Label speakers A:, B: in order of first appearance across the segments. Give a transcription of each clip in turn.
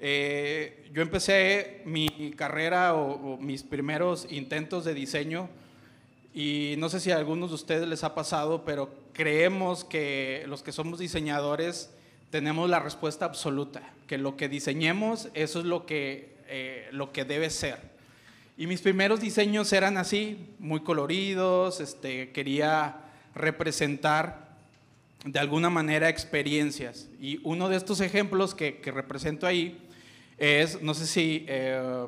A: Eh, yo empecé mi carrera o, mis primeros intentos de diseño y no sé si a algunos de ustedes les ha pasado, pero creemos que los que somos diseñadores tenemos la respuesta absoluta, que lo que diseñemos, eso es lo que, eh, lo que debe ser. Y mis primeros diseños eran así, muy coloridos, este, quería representar de alguna manera experiencias. Y uno de estos ejemplos que, que represento ahí es, no sé si eh,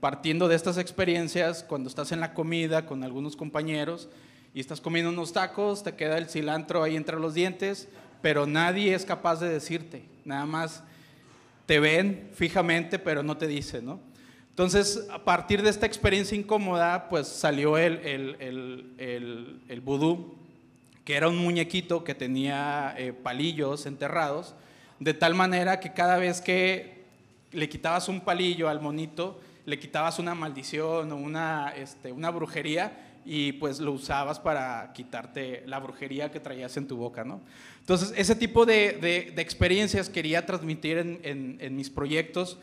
A: partiendo de estas experiencias, cuando estás en la comida con algunos compañeros y estás comiendo unos tacos, te queda el cilantro ahí entre los dientes, pero nadie es capaz de decirte, nada más te ven fijamente, pero no te dicen, ¿no? Entonces, a partir de esta experiencia incómoda, pues salió el, el, el, el, vudú, que era un muñequito que tenía eh, palillos enterrados, de tal manera que cada vez que le quitabas un palillo al monito, le quitabas una maldición o una, este, una brujería y pues lo usabas para quitarte la brujería que traías en tu boca, ¿no? Entonces, ese tipo de, de, experiencias quería transmitir en, en, mis proyectos,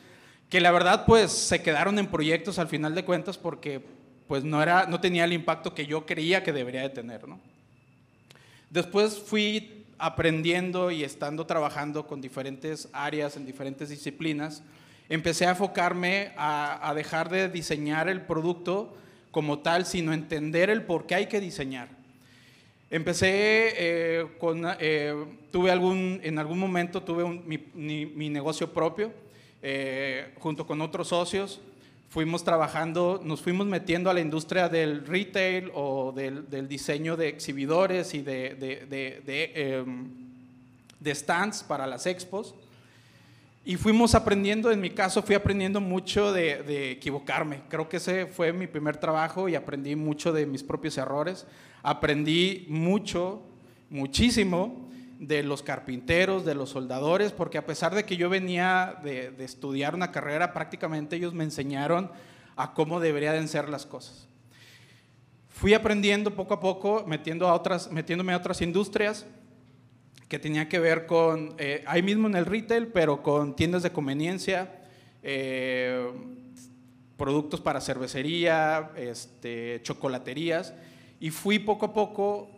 A: que la verdad pues se quedaron en proyectos al final de cuentas porque pues no, era, no tenía el impacto que yo creía que debería de tener, ¿no? Después fui aprendiendo y estando trabajando con diferentes áreas en diferentes disciplinas, empecé a enfocarme a, a dejar de diseñar el producto como tal, sino entender el por qué hay que diseñar. Empecé eh, con, eh, tuve algún, en algún momento tuve mi, negocio propio, eh, junto con otros socios, fuimos trabajando, nos fuimos metiendo a la industria del retail o del, del diseño de exhibidores y de, de, de, de em, stands para las expos. Y fuimos aprendiendo, en mi caso fui aprendiendo mucho de, equivocarme. Creo que ese fue mi primer trabajo y aprendí mucho de mis propios errores. Aprendí mucho, muchísimo de los carpinteros, de los soldadores, porque a pesar de que yo venía de, estudiar una carrera, prácticamente ellos me enseñaron a cómo deberían ser las cosas. Fui aprendiendo poco a poco, metiendo a otras, metiéndome a otras industrias que tenía que ver con, eh, ahí mismo en el retail, pero con tiendas de conveniencia, eh, productos para cervecería, este, chocolaterías, y fui poco a poco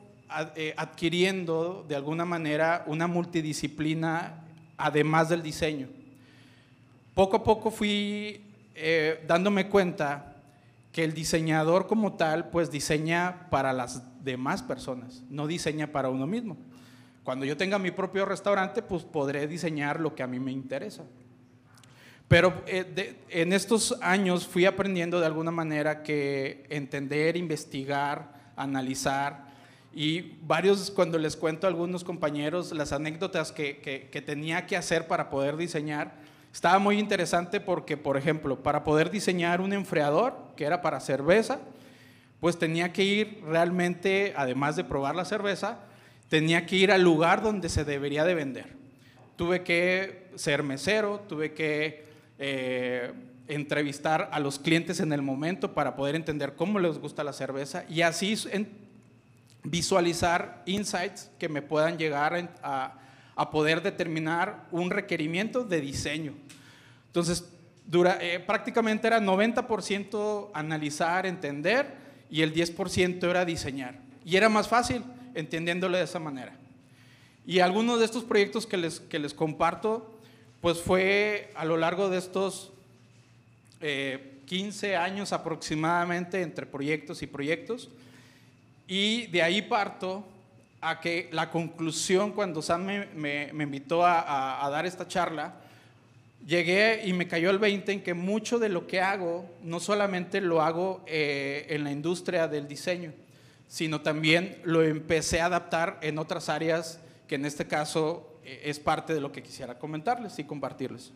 A: eh, adquiriendo de alguna manera una multidisciplina además del diseño. Poco a poco fui dándome cuenta que el diseñador como tal pues diseña para las demás personas, no diseña para uno mismo. Cuando yo tenga mi propio restaurante, pues podré diseñar lo que a mí me interesa. Pero eh, en estos años fui aprendiendo de alguna manera que entender, investigar, analizar, y varios, cuando les cuento a algunos compañeros las anécdotas que, que, tenía que hacer para poder diseñar, estaba muy interesante porque, por ejemplo, para poder diseñar un enfriador, que era para cerveza, pues tenía que ir realmente, además de probar la cerveza, tenía que ir al lugar donde se debería de vender. Tuve que ser mesero, tuve que eh, entrevistar a los clientes en el momento para poder entender cómo les gusta la cerveza y así visualizar insights que me puedan llegar a, poder determinar un requerimiento de diseño. Entonces, dura, eh, prácticamente era 90% analizar, entender y el 10% era diseñar. Y era más fácil entendiéndolo de esa manera. Y algunos de estos proyectos que les, que les comparto, pues fue a lo largo de estos 15 eh, años aproximadamente entre proyectos y proyectos. Y de ahí parto a que la conclusión, cuando Sam me, me, invitó a, a, dar esta charla, llegué y me cayó el 20 en que mucho de lo que hago, no solamente lo hago eh, en la industria del diseño, sino también lo empecé a adaptar en otras áreas que en este caso eh, es parte de lo que quisiera comentarles y compartirles.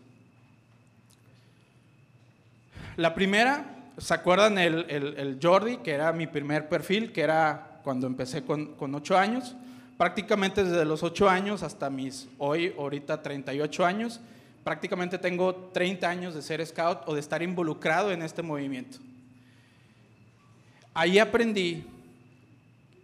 A: La primera, ¿se acuerdan el, el, Jordi, que era mi primer perfil, que era cuando empecé con, con 8 años? Prácticamente desde los 8 años hasta mis hoy, ahorita 38 años, prácticamente tengo 30 años de ser scout o de estar involucrado en este movimiento. Ahí aprendí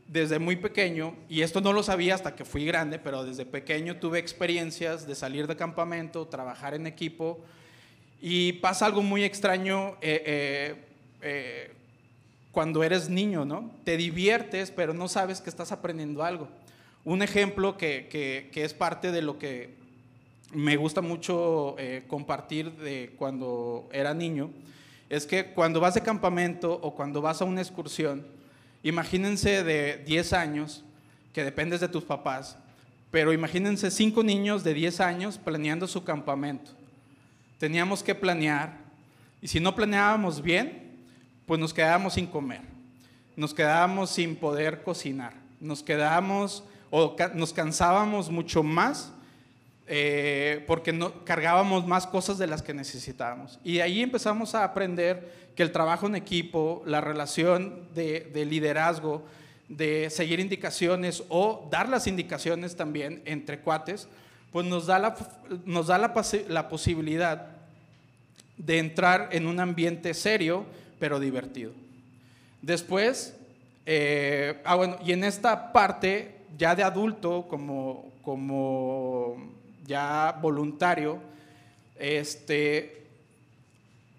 A: desde muy pequeño, y esto no lo sabía hasta que fui grande, pero desde pequeño tuve experiencias de salir de campamento, trabajar en equipo, Y pasa algo muy extraño eh, eh, eh, cuando eres niño, ¿no? Te diviertes, pero no sabes que estás aprendiendo algo. Un ejemplo que, que, es parte de lo que me gusta mucho compartir de cuando era niño, es que cuando vas de campamento o cuando vas a una excursión, imagínense de 10 años, que dependes de tus papás, pero imagínense cinco niños de 10 años planeando su campamento. Teníamos que planear y si no planeábamos bien, pues nos quedábamos sin comer, nos quedábamos sin poder cocinar, nos quedábamos o nos cansábamos mucho más eh, porque no, cargábamos más cosas de las que necesitábamos. Y ahí empezamos a aprender que el trabajo en equipo, la relación de, de liderazgo, de seguir indicaciones o dar las indicaciones también entre cuates, pues nos da la, nos da la, la posibilidad de entrar en un ambiente serio, pero divertido. Después, eh, ah, bueno, y en esta parte ya de adulto, como, como ya voluntario, este,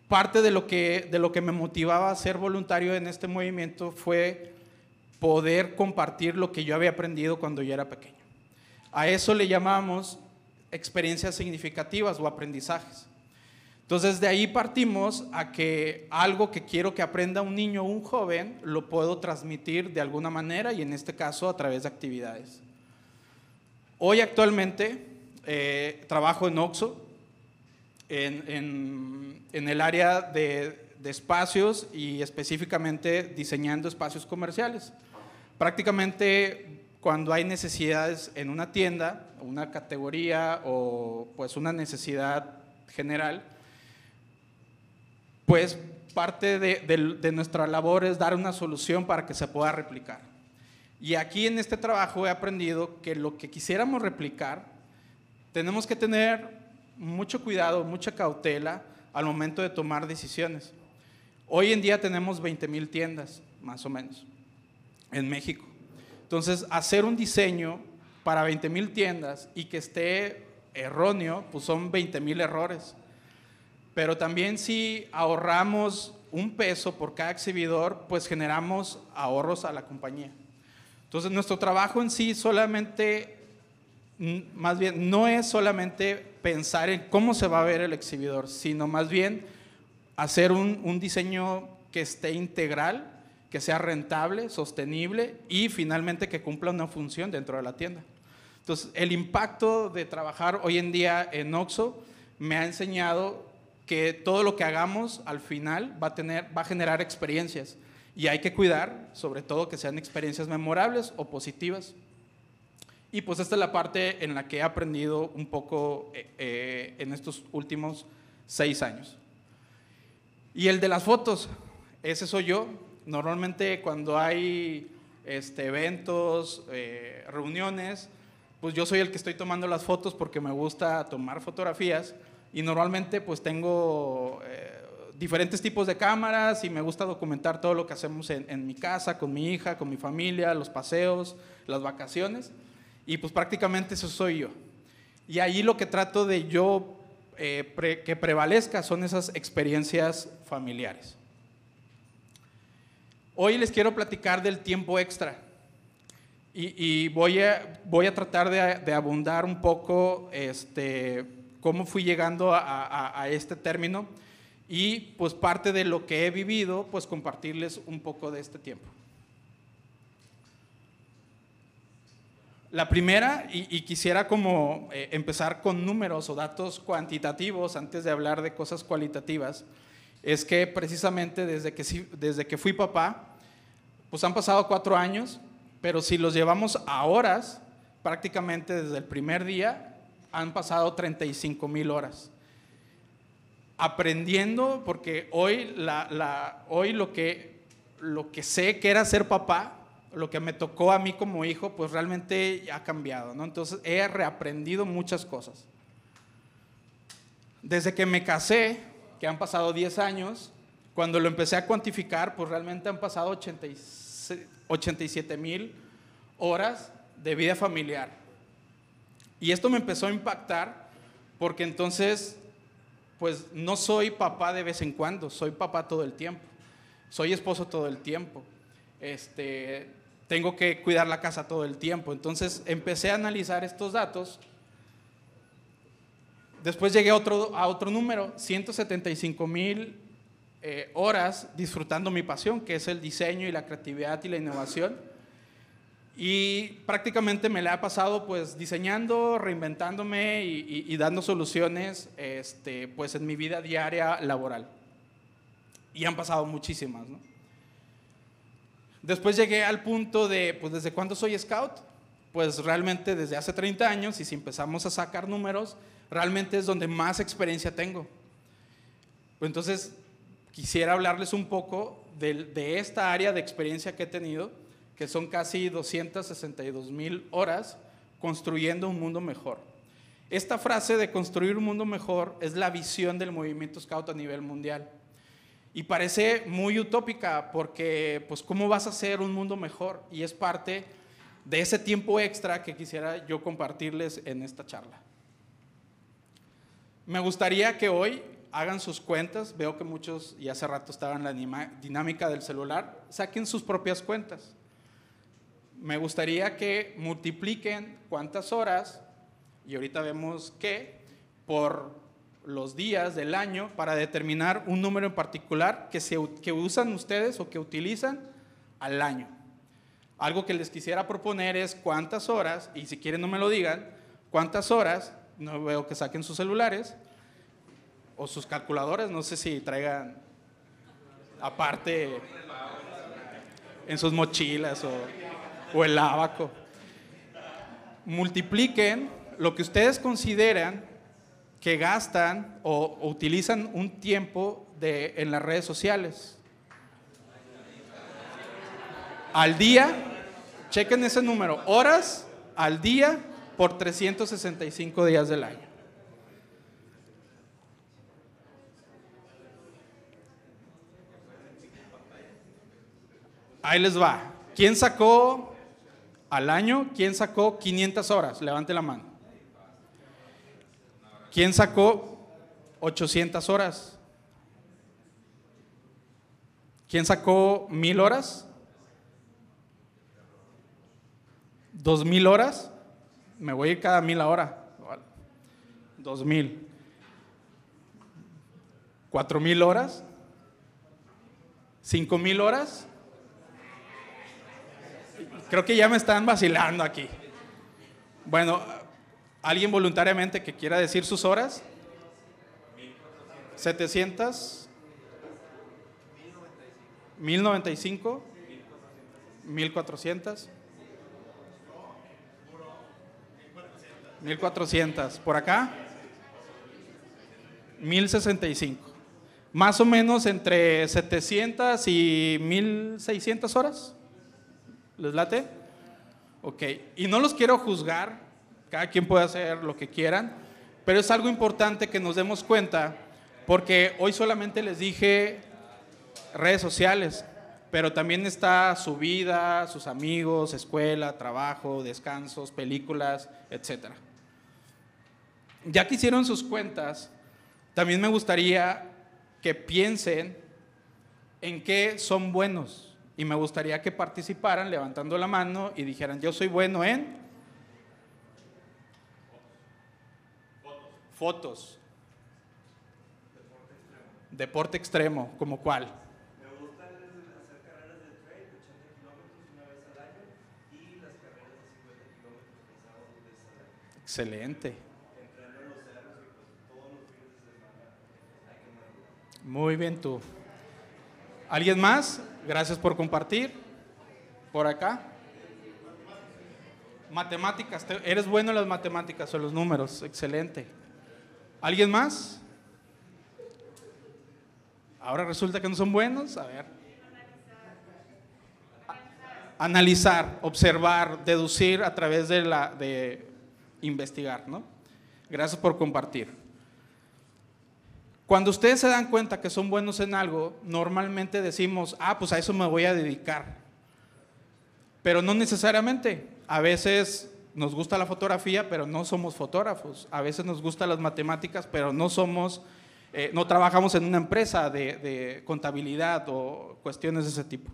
A: parte de lo, que, de lo que me motivaba a ser voluntario en este movimiento fue poder compartir lo que yo había aprendido cuando yo era pequeño. A eso le llamamos experiencias significativas o aprendizajes. Entonces de ahí partimos a que algo que quiero que aprenda un niño o un joven lo puedo transmitir de alguna manera y en este caso a través de actividades. Hoy actualmente eh, trabajo en OXO, en, el área de espacios y específicamente diseñando espacios comerciales. Prácticamente cuando hay necesidades en una tienda, una categoría o pues una necesidad general, pues parte de, nuestra labor es dar una solución para que se pueda replicar. Y aquí en este trabajo he aprendido que lo que quisiéramos replicar, tenemos que tener mucho cuidado, mucha cautela al momento de tomar decisiones. Hoy en día tenemos 20 mil tiendas, más o menos en México. Entonces, hacer un diseño para 20 mil tiendas y que esté erróneo, pues son 20 mil errores. Pero también si ahorramos un peso por cada exhibidor, pues generamos ahorros a la compañía. Entonces, nuestro trabajo en sí solamente, más bien, no es solamente pensar en cómo se va a ver el exhibidor, sino más bien hacer un, un diseño que esté integral que sea rentable, sostenible y finalmente que cumpla una función dentro de la tienda. Entonces, el impacto de trabajar hoy en día en Oxo me ha enseñado que todo lo que hagamos al final va a, tener, va a generar experiencias y hay que cuidar, sobre todo, que sean experiencias memorables o positivas. Y pues esta es la parte en la que he aprendido un poco eh, eh, en estos últimos seis años. Y el de las fotos, ese soy yo, Normalmente cuando hay este, eventos, eh, reuniones, pues yo soy el que estoy tomando las fotos porque me gusta tomar fotografías. Y normalmente pues tengo diferentes tipos de cámaras y me gusta documentar todo lo que hacemos en, mi casa, con mi hija, con mi familia, los paseos, las vacaciones y pues prácticamente eso soy yo. Y ahí lo que trato de yo eh, que prevalezca son esas experiencias familiares. Hoy les quiero platicar del tiempo extra y, voy, a, voy a tratar de, abundar un poco este, cómo fui llegando a, este término y pues parte de lo que he vivido, pues compartirles un poco de este tiempo. La primera, y, quisiera como eh, empezar con números o datos cuantitativos antes de hablar de cosas cualitativas, es que precisamente desde que, desde que fui papá, pues han pasado cuatro años, pero si los llevamos a horas, prácticamente desde el primer día, han pasado 35 mil horas. Aprendiendo, porque hoy, la, hoy lo, que, lo que sé que era ser papá, lo que me tocó a mí como hijo, pues realmente ha cambiado, ¿no? Entonces he reaprendido muchas cosas. Desde que me casé, que han pasado 10 años, cuando lo empecé a cuantificar, pues realmente han pasado 87 mil horas de vida familiar. Y esto me empezó a impactar porque entonces pues no soy papá de vez en cuando, soy papá todo el tiempo. Soy esposo todo el tiempo. Este, tengo que cuidar la casa todo el tiempo. Entonces empecé a analizar estos datos. Después llegué a otro, a otro número, 175 mil eh, horas disfrutando mi pasión, que es el diseño y la creatividad y la innovación. Y prácticamente me la he pasado pues diseñando, reinventándome y, dando soluciones este, pues en mi vida diaria laboral. Y han pasado muchísimas, ¿no? Después llegué al punto de, pues desde cuándo soy scout? Pues realmente desde hace 30 años y si empezamos a sacar números, realmente es donde más experiencia tengo. Entonces, quisiera hablarles un poco de, de esta área de experiencia que he tenido que son casi 262 mil horas construyendo un mundo mejor. Esta frase de construir un mundo mejor es la visión del movimiento Scout a nivel mundial. Y parece muy utópica porque, pues, ¿cómo vas a hacer un mundo mejor? Y es parte de ese tiempo extra que quisiera yo compartirles en esta charla. Me gustaría que hoy hagan sus cuentas, veo que muchos y hace rato estaban en la dinámica del celular, saquen sus propias cuentas me gustaría que multipliquen cuántas horas, y ahorita vemos qué, por los días del año para determinar un número en particular que, se, que usan ustedes o que utilizan al año. Algo que les quisiera proponer es cuántas horas, y si quieren no me lo digan, cuántas horas, no veo que saquen sus celulares o sus calculadores, no sé si traigan aparte en sus mochilas o o el abaco. Multipliquen lo que ustedes consideran que gastan o, utilizan un tiempo de, en las redes sociales. Al día, chequen ese número, horas al día por 365 días del año. Ahí les va. ¿Quién sacó al año, ¿quién sacó 500 horas? Levante la mano. ¿Quién sacó 800 horas? ¿Quién sacó 1000 horas? ¿Dos mil horas? Me voy a ir cada mil ahora. Dos mil. ¿Cuatro mil horas? ¿Cinco mil horas? Creo que ya me están vacilando aquí. Bueno, ¿alguien voluntariamente que quiera decir sus horas? 700. 1095. 1400. 1400. ¿Por acá? 1065. Más o menos entre 700 y 1600 horas. ¿Les late? Ok. Y no los quiero juzgar, cada quien puede hacer lo que quieran, pero es algo importante que nos demos cuenta, porque hoy solamente les dije redes sociales, pero también está su vida, sus amigos, escuela, trabajo, descansos, películas, etc. Ya que hicieron sus cuentas, también me gustaría que piensen en qué son buenos y me gustaría que participaran levantando la mano y dijeran, yo soy bueno en fotos. Deporte extremo, ¿como cuál? Me gusta hacer carreras de trail de 80 kilómetros una vez al año y las carreras de 50 kilómetros pensados dos veces al año. Excelente. Entreno los cerros y pues todos los fines de semana hay que madrugar. Muy bien tú. ¿Alguien más? Gracias por compartir. Por acá. Matemáticas. Eres bueno en las matemáticas o los números. Excelente. ¿Alguien más? Ahora resulta que no son buenos. A ver. Analizar, observar, deducir a través de la de investigar, ¿no? Gracias por compartir. Cuando ustedes se dan cuenta que son buenos en algo, normalmente decimos, ah, pues a eso me voy a dedicar. Pero no necesariamente. A veces nos gusta la fotografía, pero no somos fotógrafos. A veces nos gustan las matemáticas, pero no somos eh, no trabajamos en una empresa de, contabilidad o cuestiones de ese tipo.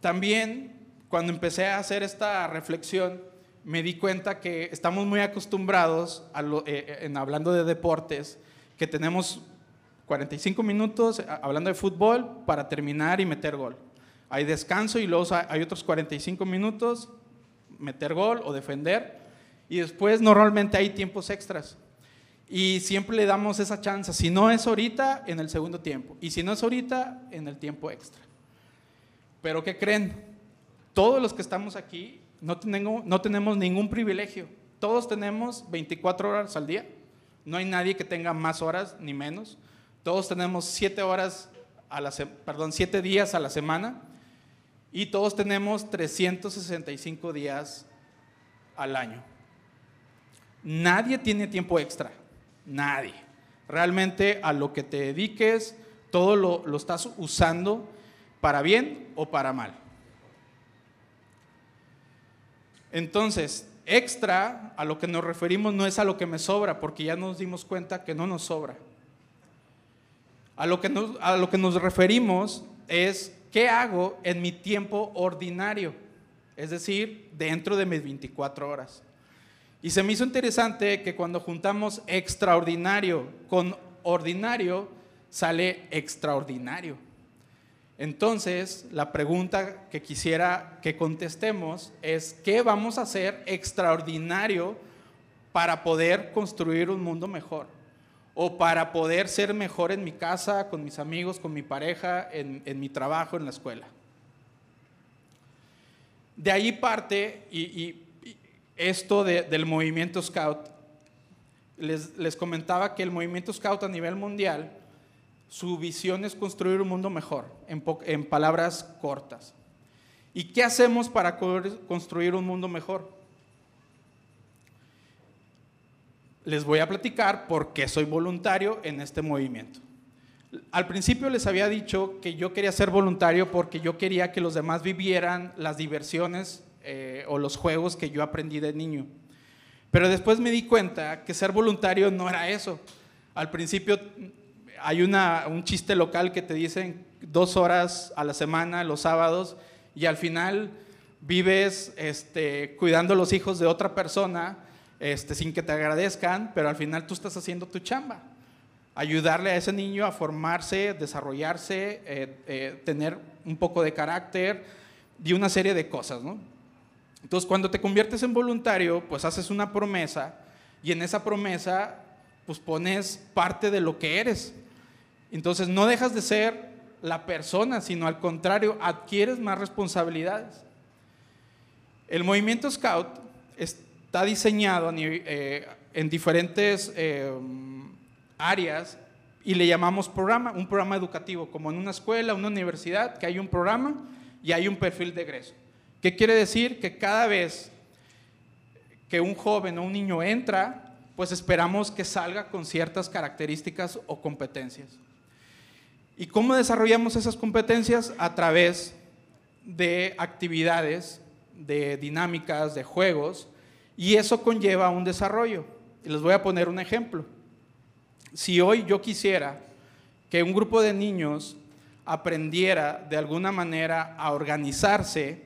A: También cuando empecé a hacer esta reflexión, me di cuenta que estamos muy acostumbrados, eh, eh, en hablando de deportes, que tenemos 45 minutos hablando de fútbol para terminar y meter gol. Hay descanso y luego hay otros 45 minutos, meter gol o defender. Y después normalmente hay tiempos extras. Y siempre le damos esa chance. Si no es ahorita, en el segundo tiempo. Y si no es ahorita, en el tiempo extra. Pero ¿qué creen? Todos los que estamos aquí no tenemos, ningún privilegio. Todos tenemos 24 horas al día. No hay nadie que tenga más horas ni menos. Todos tenemos 7 horas a la perdón, 7 días a la semana y todos tenemos 365 días al año. Nadie tiene tiempo extra. Nadie. Realmente a lo que te dediques, todo lo, lo estás usando para bien o para mal. Entonces, extra a lo que nos referimos no es a lo que me sobra, porque ya nos dimos cuenta que no nos sobra. A lo que nos, a lo que nos referimos es qué hago en mi tiempo ordinario, es decir, dentro de mis 24 horas. Y se me hizo interesante que cuando juntamos extraordinario con ordinario, sale extraordinario. Entonces, la pregunta que quisiera que contestemos es, ¿qué vamos a hacer extraordinario para poder construir un mundo mejor? O para poder ser mejor en mi casa, con mis amigos, con mi pareja, en, mi trabajo, en la escuela. De ahí parte, y, esto del movimiento Scout, les, les comentaba que el movimiento Scout a nivel mundial su visión es construir un mundo mejor, en, palabras cortas. ¿Y qué hacemos para construir un mundo mejor? Les voy a platicar por qué soy voluntario en este movimiento. Al principio les había dicho que yo quería ser voluntario porque yo quería que los demás vivieran las diversiones eh, o los juegos que yo aprendí de niño. Pero después me di cuenta que ser voluntario no era eso. Al principio hay un chiste local que te dicen dos horas a la semana, los sábados, y al final vives este, cuidando los hijos de otra persona este, sin que te agradezcan, pero al final tú estás haciendo tu chamba. Ayudarle a ese niño a formarse, desarrollarse, eh, eh, tener un poco de carácter y una serie de cosas, ¿no? Entonces, cuando te conviertes en voluntario, pues haces una promesa y en esa promesa, pues pones parte de lo que eres. Entonces no dejas de ser la persona, sino al contrario, adquieres más responsabilidades. El movimiento Scout está diseñado eh, en diferentes eh, áreas y le llamamos programa, un programa educativo, como en una escuela, una universidad, que hay un programa y hay un perfil de egreso. ¿Qué quiere decir? Que cada vez que un joven o un niño entra, pues esperamos que salga con ciertas características o competencias. ¿Y cómo desarrollamos esas competencias? A través de actividades, de dinámicas, de juegos, y eso conlleva un desarrollo. Les voy a poner un ejemplo. Si hoy yo quisiera que un grupo de niños aprendiera de alguna manera a organizarse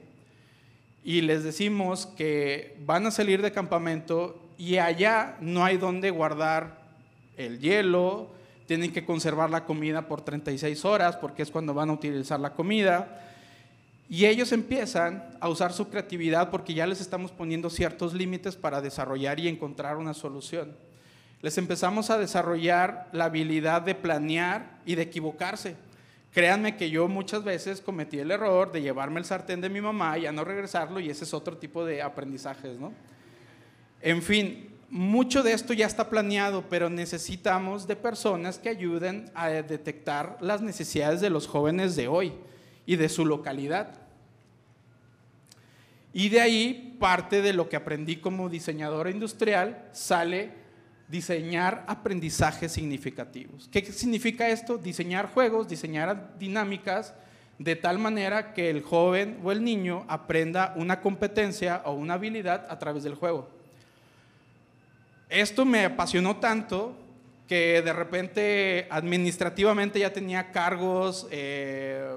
A: y les decimos que van a salir de campamento y allá no hay donde guardar el hielo, tienen que conservar la comida por 36 horas porque es cuando van a utilizar la comida. Y ellos empiezan a usar su creatividad porque ya les estamos poniendo ciertos límites para desarrollar y encontrar una solución. Les empezamos a desarrollar la habilidad de planear y de equivocarse. Créanme que yo muchas veces cometí el error de llevarme el sartén de mi mamá y ya no regresarlo y ese es otro tipo de aprendizajes, ¿no? En fin, mucho de esto ya está planeado, pero necesitamos de personas que ayuden a detectar las necesidades de los jóvenes de hoy y de su localidad. Y de ahí parte de lo que aprendí como diseñadora industrial sale diseñar aprendizajes significativos. ¿Qué significa esto? Diseñar juegos, diseñar dinámicas de tal manera que el joven o el niño aprenda una competencia o una habilidad a través del juego. esto me apasionó tanto que de repente administrativamente ya tenía cargos eh,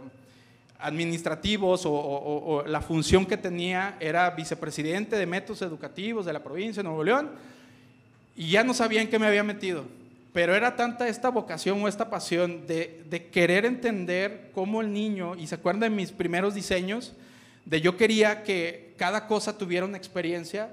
A: administrativos o, la función que tenía era vicepresidente de métodos educativos de la provincia de Nuevo León y ya no sabía en qué me había metido. Pero era tanta esta vocación o esta pasión de, de querer entender cómo el niño, y se acuerdan de mis primeros diseños, de yo quería que cada cosa tuviera una experiencia,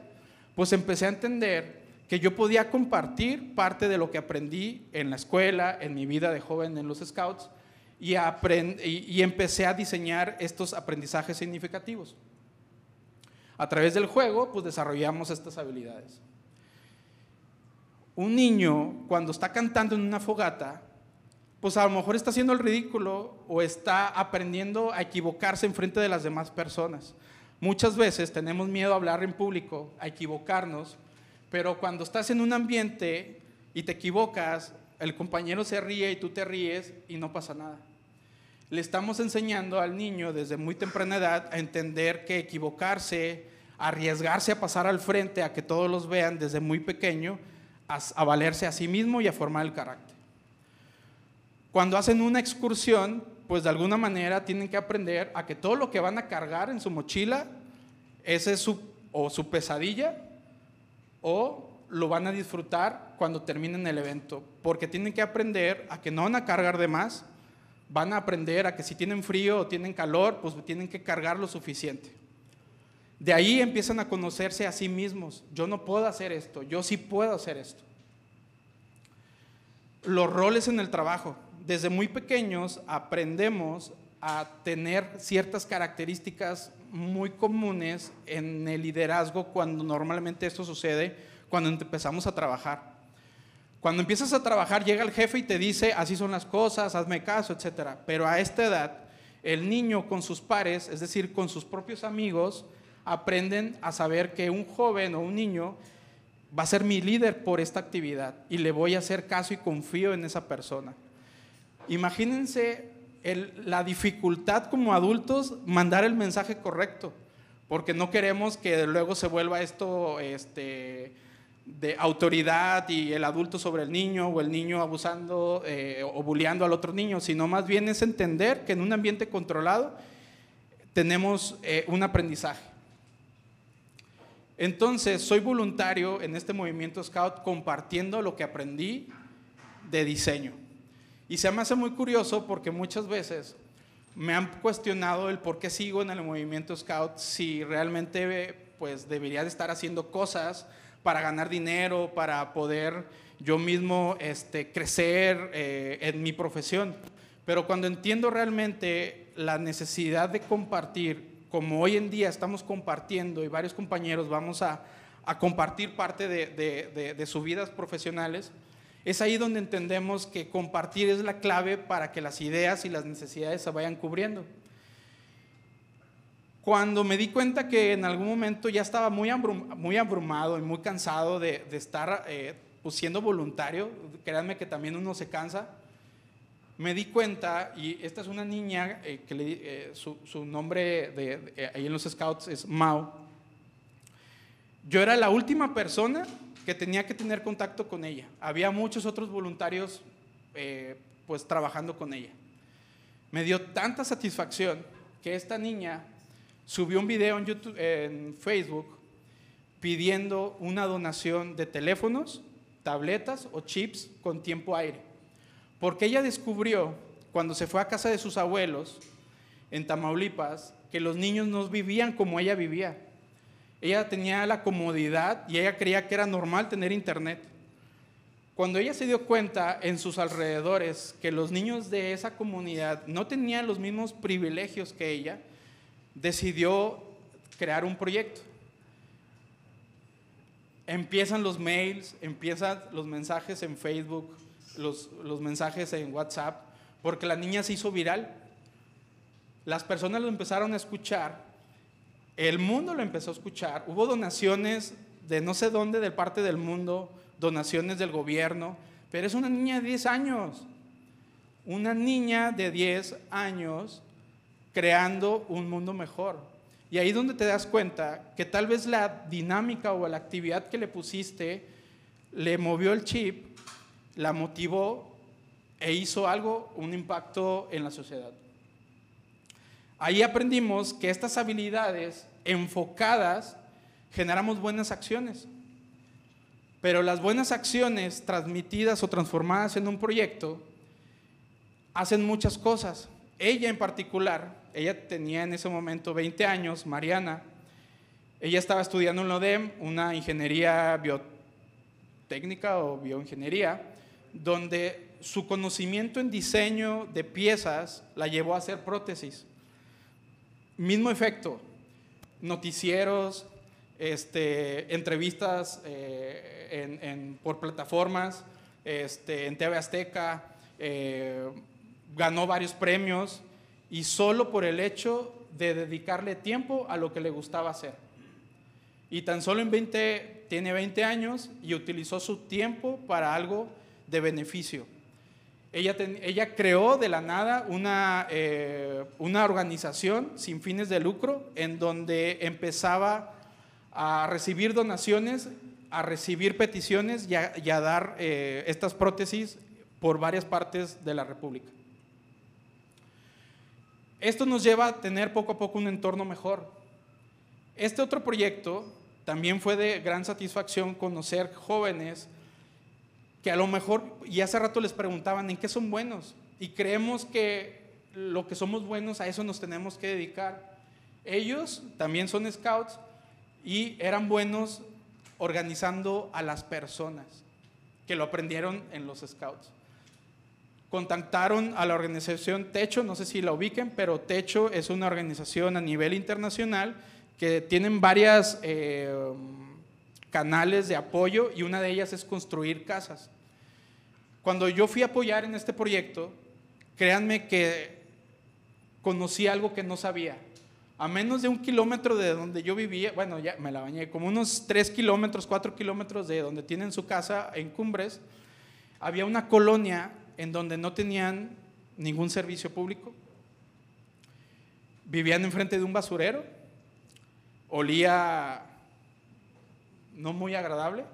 A: pues empecé a entender que yo podía compartir parte de lo que aprendí en la escuela, en mi vida de joven en los Scouts, y, empecé a diseñar estos aprendizajes significativos. A través del juego, pues desarrollamos estas habilidades. Un niño, cuando está cantando en una fogata, pues a lo mejor está haciendo el ridículo o está aprendiendo a equivocarse en frente de las demás personas. Muchas veces tenemos miedo a hablar en público, a equivocarnos, pero cuando estás en un ambiente y te equivocas, el compañero se ríe y tú te ríes y no pasa nada. Le estamos enseñando al niño desde muy temprana edad a entender que equivocarse, arriesgarse a pasar al frente, a que todos los vean desde muy pequeño, a, valerse a sí mismo y a formar el carácter. Cuando hacen una excursión, pues de alguna manera tienen que aprender a que todo lo que van a cargar en su mochila, ese es su, o su pesadilla, o lo van a disfrutar cuando terminen el evento, porque tienen que aprender a que no van a cargar de más, van a aprender a que si tienen frío o tienen calor, pues tienen que cargar lo suficiente. De ahí empiezan a conocerse a sí mismos. Yo no puedo hacer esto, yo sí puedo hacer esto. Los roles en el trabajo. Desde muy pequeños aprendemos a tener ciertas características muy comunes en el liderazgo cuando normalmente esto sucede cuando empezamos a trabajar. Cuando empiezas a trabajar llega el jefe y te dice, así son las cosas, hazme caso, etc. Pero a esta edad, el niño con sus pares, es decir, con sus propios amigos, aprenden a saber que un joven o un niño va a ser mi líder por esta actividad y le voy a hacer caso y confío en esa persona. Imagínense la dificultad como adultos mandar el mensaje correcto, porque no queremos que luego se vuelva esto este, de autoridad y el adulto sobre el niño o el niño abusando eh, o bulleando al otro niño, sino más bien es entender que en un ambiente controlado tenemos eh, un aprendizaje. Entonces, soy voluntario en este movimiento Scout compartiendo lo que aprendí de diseño. Y se me hace muy curioso porque muchas veces me han cuestionado el por qué sigo en el movimiento Scout si realmente pues debería de estar haciendo cosas para ganar dinero, para poder yo mismo este, crecer eh, en mi profesión. Pero cuando entiendo realmente la necesidad de compartir como hoy en día estamos compartiendo y varios compañeros vamos a, compartir parte de, sus vidas profesionales, es ahí donde entendemos que compartir es la clave para que las ideas y las necesidades se vayan cubriendo. Cuando me di cuenta que en algún momento ya estaba muy, muy abrumado y muy cansado de, estar eh, pues, siendo voluntario, créanme que también uno se cansa, me di cuenta, y esta es una niña eh, que le, eh, su, nombre de, eh, ahí en los scouts es Mao. Yo era la última persona que tenía que tener contacto con ella. Había muchos otros voluntarios pues trabajando con ella. Me dio tanta satisfacción que esta niña subió un video en, Facebook pidiendo una donación de teléfonos, tabletas o chips con tiempo aire. Porque ella descubrió, cuando se fue a casa de sus abuelos, en Tamaulipas, que los niños no vivían como ella vivía. Ella tenía la comodidad y ella creía que era normal tener internet. Cuando ella se dio cuenta en sus alrededores que los niños de esa comunidad no tenían los mismos privilegios que ella, decidió crear un proyecto. Empiezan los mails, empiezan los mensajes en Facebook, los, mensajes en WhatsApp, porque la niña se hizo viral. Las personas lo empezaron a escuchar, el mundo lo empezó a escuchar, hubo donaciones de no sé dónde, de parte del mundo, donaciones del gobierno, pero es una niña de 10 años, una niña de 10 años creando un mundo mejor. Y ahí donde te das cuenta que tal vez la dinámica o la actividad que le pusiste le movió el chip, la motivó e hizo algo, un impacto en la sociedad. Ahí aprendimos que estas habilidades enfocadas generamos buenas acciones. Pero las buenas acciones transmitidas o transformadas en un proyecto hacen muchas cosas. Ella en particular, ella tenía en ese momento 20 años, Mariana, ella estaba estudiando en LODEM una ingeniería biotécnica o bioingeniería, donde su conocimiento en diseño de piezas la llevó a hacer prótesis. Mismo efecto, noticieros, este, entrevistas eh, por plataformas, este, en TV Azteca, eh, ganó varios premios y solo por el hecho de dedicarle tiempo a lo que le gustaba hacer. Y tan solo en 20, tiene 20 años y utilizó su tiempo para algo de beneficio. Ella, ella creó de la nada una, eh, una organización sin fines de lucro en donde empezaba a recibir donaciones, a recibir peticiones y a, dar eh, estas prótesis por varias partes de la República. Esto nos lleva a tener poco a poco un entorno mejor. Este otro proyecto también fue de gran satisfacción conocer jóvenes que a lo mejor, y hace rato les preguntaban, ¿en qué son buenos? Y creemos que lo que somos buenos, a eso nos tenemos que dedicar. Ellos también son scouts y eran buenos organizando a las personas, que lo aprendieron en los scouts. Contactaron a la organización Techo, no sé si la ubiquen, pero Techo es una organización a nivel internacional que tienen varias eh, canales de apoyo y una de ellas es construir casas. Cuando yo fui a apoyar en este proyecto, créanme que conocí algo que no sabía. A menos de un kilómetro de donde yo vivía, bueno, ya me la bañé, como unos tres kilómetros, cuatro kilómetros de donde tienen su casa en Cumbres, había una colonia en donde no tenían ningún servicio público. Vivían enfrente de un basurero, olía no muy agradable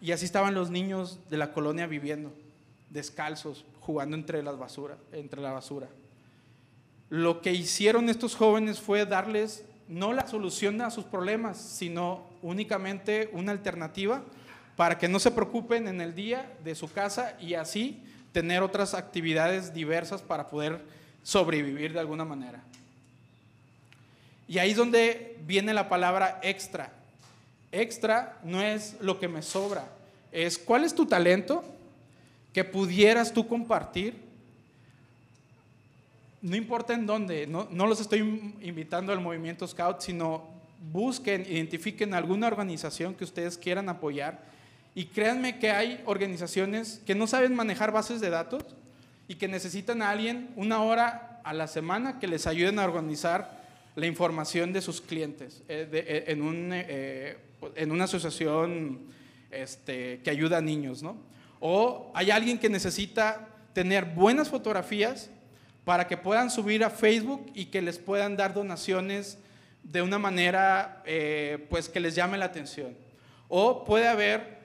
A: y así estaban los niños de la colonia viviendo, descalzos, jugando entre, las basura, entre la basura. Lo que hicieron estos jóvenes fue darles no la solución a sus problemas, sino únicamente una alternativa para que no se preocupen en el día de su casa y así tener otras actividades diversas para poder sobrevivir de alguna manera. Y ahí es donde viene la palabra extra. Extra no es lo que me sobra, es cuál es tu talento que pudieras tú compartir. No importa en dónde, no, los estoy invitando al movimiento Scout, sino busquen, identifiquen alguna organización que ustedes quieran apoyar y créanme que hay organizaciones que no saben manejar bases de datos y que necesitan a alguien una hora a la semana que les ayuden a organizar la información de sus clientes eh, eh, en un eh, en una asociación este, que ayuda a niños, ¿no? O hay alguien que necesita tener buenas fotografías para que puedan subir a Facebook y que les puedan dar donaciones de una manera pues que les llame la atención. O puede haber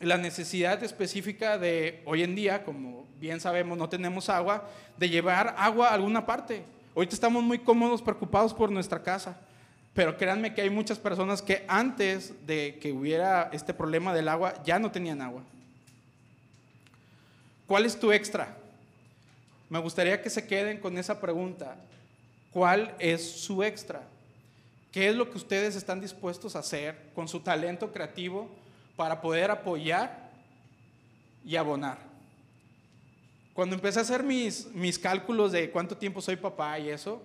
A: la necesidad específica de hoy en día, como bien sabemos, no tenemos agua, de llevar agua a alguna parte. Ahorita estamos muy cómodos, preocupados por nuestra casa. Pero créanme que hay muchas personas que antes de que hubiera este problema del agua ya no tenían agua. ¿Cuál es tu extra? Me gustaría que se queden con esa pregunta. ¿Cuál es su extra? ¿Qué es lo que ustedes están dispuestos a hacer con su talento creativo para poder apoyar y abonar? Cuando empecé a hacer mis, mis cálculos de cuánto tiempo soy papá y eso,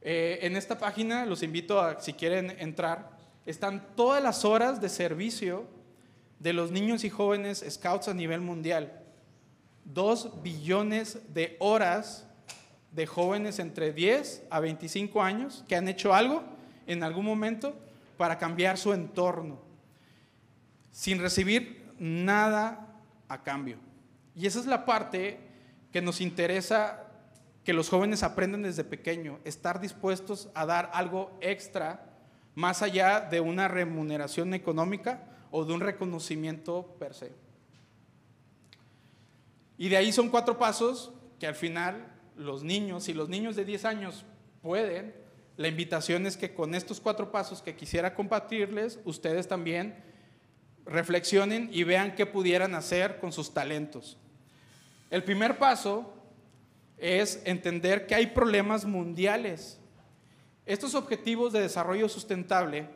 A: eh, en esta página los invito a, si quieren entrar, están todas las horas de servicio de los niños y jóvenes scouts a nivel mundial. Dos billones de horas de jóvenes entre 10 a 25 años que han hecho algo en algún momento para cambiar su entorno, sin recibir nada a cambio. Y esa es la parte que nos interesa que los jóvenes aprenden desde pequeño, estar dispuestos a dar algo extra más allá de una remuneración económica o de un reconocimiento per se. Y de ahí son cuatro pasos que al final los niños, si los niños de 10 años pueden, la invitación es que con estos cuatro pasos que quisiera compartirles, ustedes también reflexionen y vean qué pudieran hacer con sus talentos. El primer paso es entender que hay problemas mundiales. Estos objetivos de desarrollo sustentable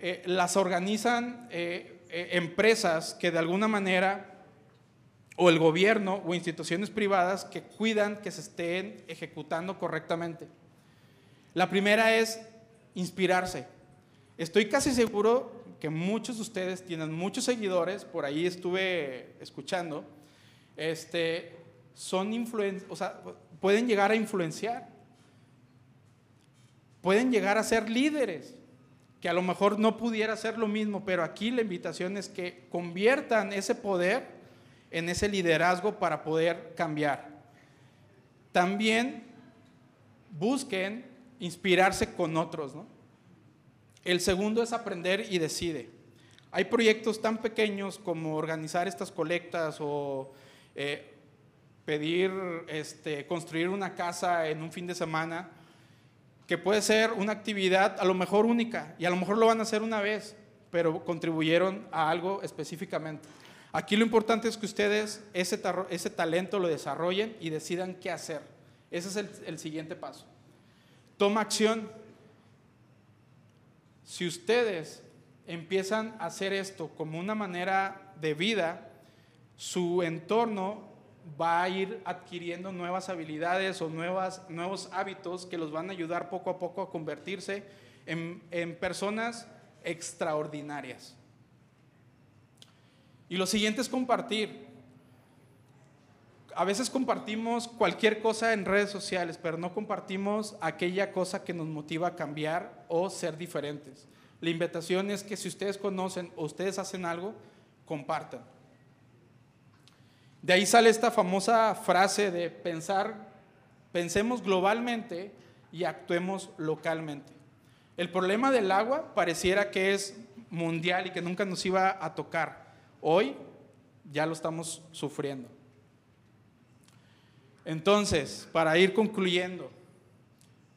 A: eh, las organizan eh, eh, empresas que de alguna manera, o el gobierno o instituciones privadas que cuidan que se estén ejecutando correctamente. La primera es inspirarse. Estoy casi seguro que muchos de ustedes tienen muchos seguidores, por ahí estuve escuchando, este, son o sea, pueden llegar a influenciar, pueden llegar a ser líderes, que a lo mejor no pudiera ser lo mismo, pero aquí la invitación es que conviertan ese poder en ese liderazgo para poder cambiar. También busquen inspirarse con otros. ¿no? El segundo es aprender y decide. Hay proyectos tan pequeños como organizar estas colectas o eh, pedir, este, construir una casa en un fin de semana, que puede ser una actividad a lo mejor única y a lo mejor lo van a hacer una vez, pero contribuyeron a algo específicamente. Aquí lo importante es que ustedes ese, ese talento lo desarrollen y decidan qué hacer. Ese es el, el siguiente paso. Toma acción. Si ustedes empiezan a hacer esto como una manera de vida, su entorno va a ir adquiriendo nuevas habilidades o nuevas, nuevos hábitos que los van a ayudar poco a poco a convertirse en, en personas extraordinarias. Y lo siguiente es compartir a veces compartimos cualquier cosa en redes sociales, pero no compartimos aquella cosa que nos motiva a cambiar o ser diferentes. La invitación es que si ustedes conocen o ustedes hacen algo, compartan. De ahí sale esta famosa frase de pensar, pensemos globalmente y actuemos localmente. El problema del agua pareciera que es mundial y que nunca nos iba a tocar. Hoy ya lo estamos sufriendo. Entonces, para ir concluyendo,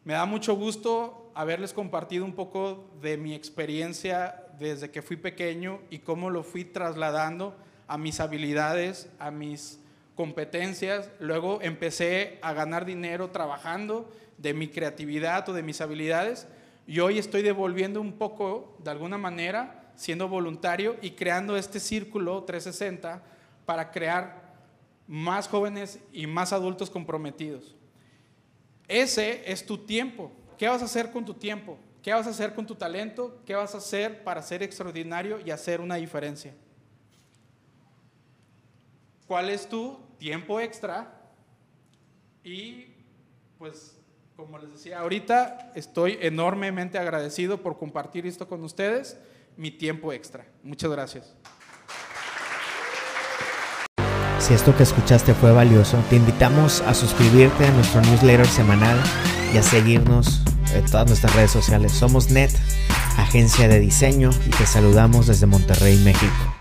A: me da mucho gusto haberles compartido un poco de mi experiencia desde que fui pequeño y cómo lo fui trasladando a mis habilidades, a mis competencias. Luego empecé a ganar dinero trabajando de mi creatividad o de mis habilidades y hoy estoy devolviendo un poco, de alguna manera, siendo voluntario y creando este círculo 360 para crear más jóvenes y más adultos comprometidos. Ese es tu tiempo. ¿Qué vas a hacer con tu tiempo? ¿Qué vas a hacer con tu talento? ¿Qué vas a hacer para ser extraordinario y hacer una diferencia? ¿Cuál es tu tiempo extra? Y pues, como les decía ahorita, estoy enormemente agradecido por compartir esto con ustedes, mi tiempo extra. Muchas gracias.
B: Si esto que escuchaste fue valioso, te invitamos a suscribirte a nuestro newsletter semanal y a seguirnos en todas nuestras redes sociales. Somos NET, agencia de diseño, y te saludamos desde Monterrey, México.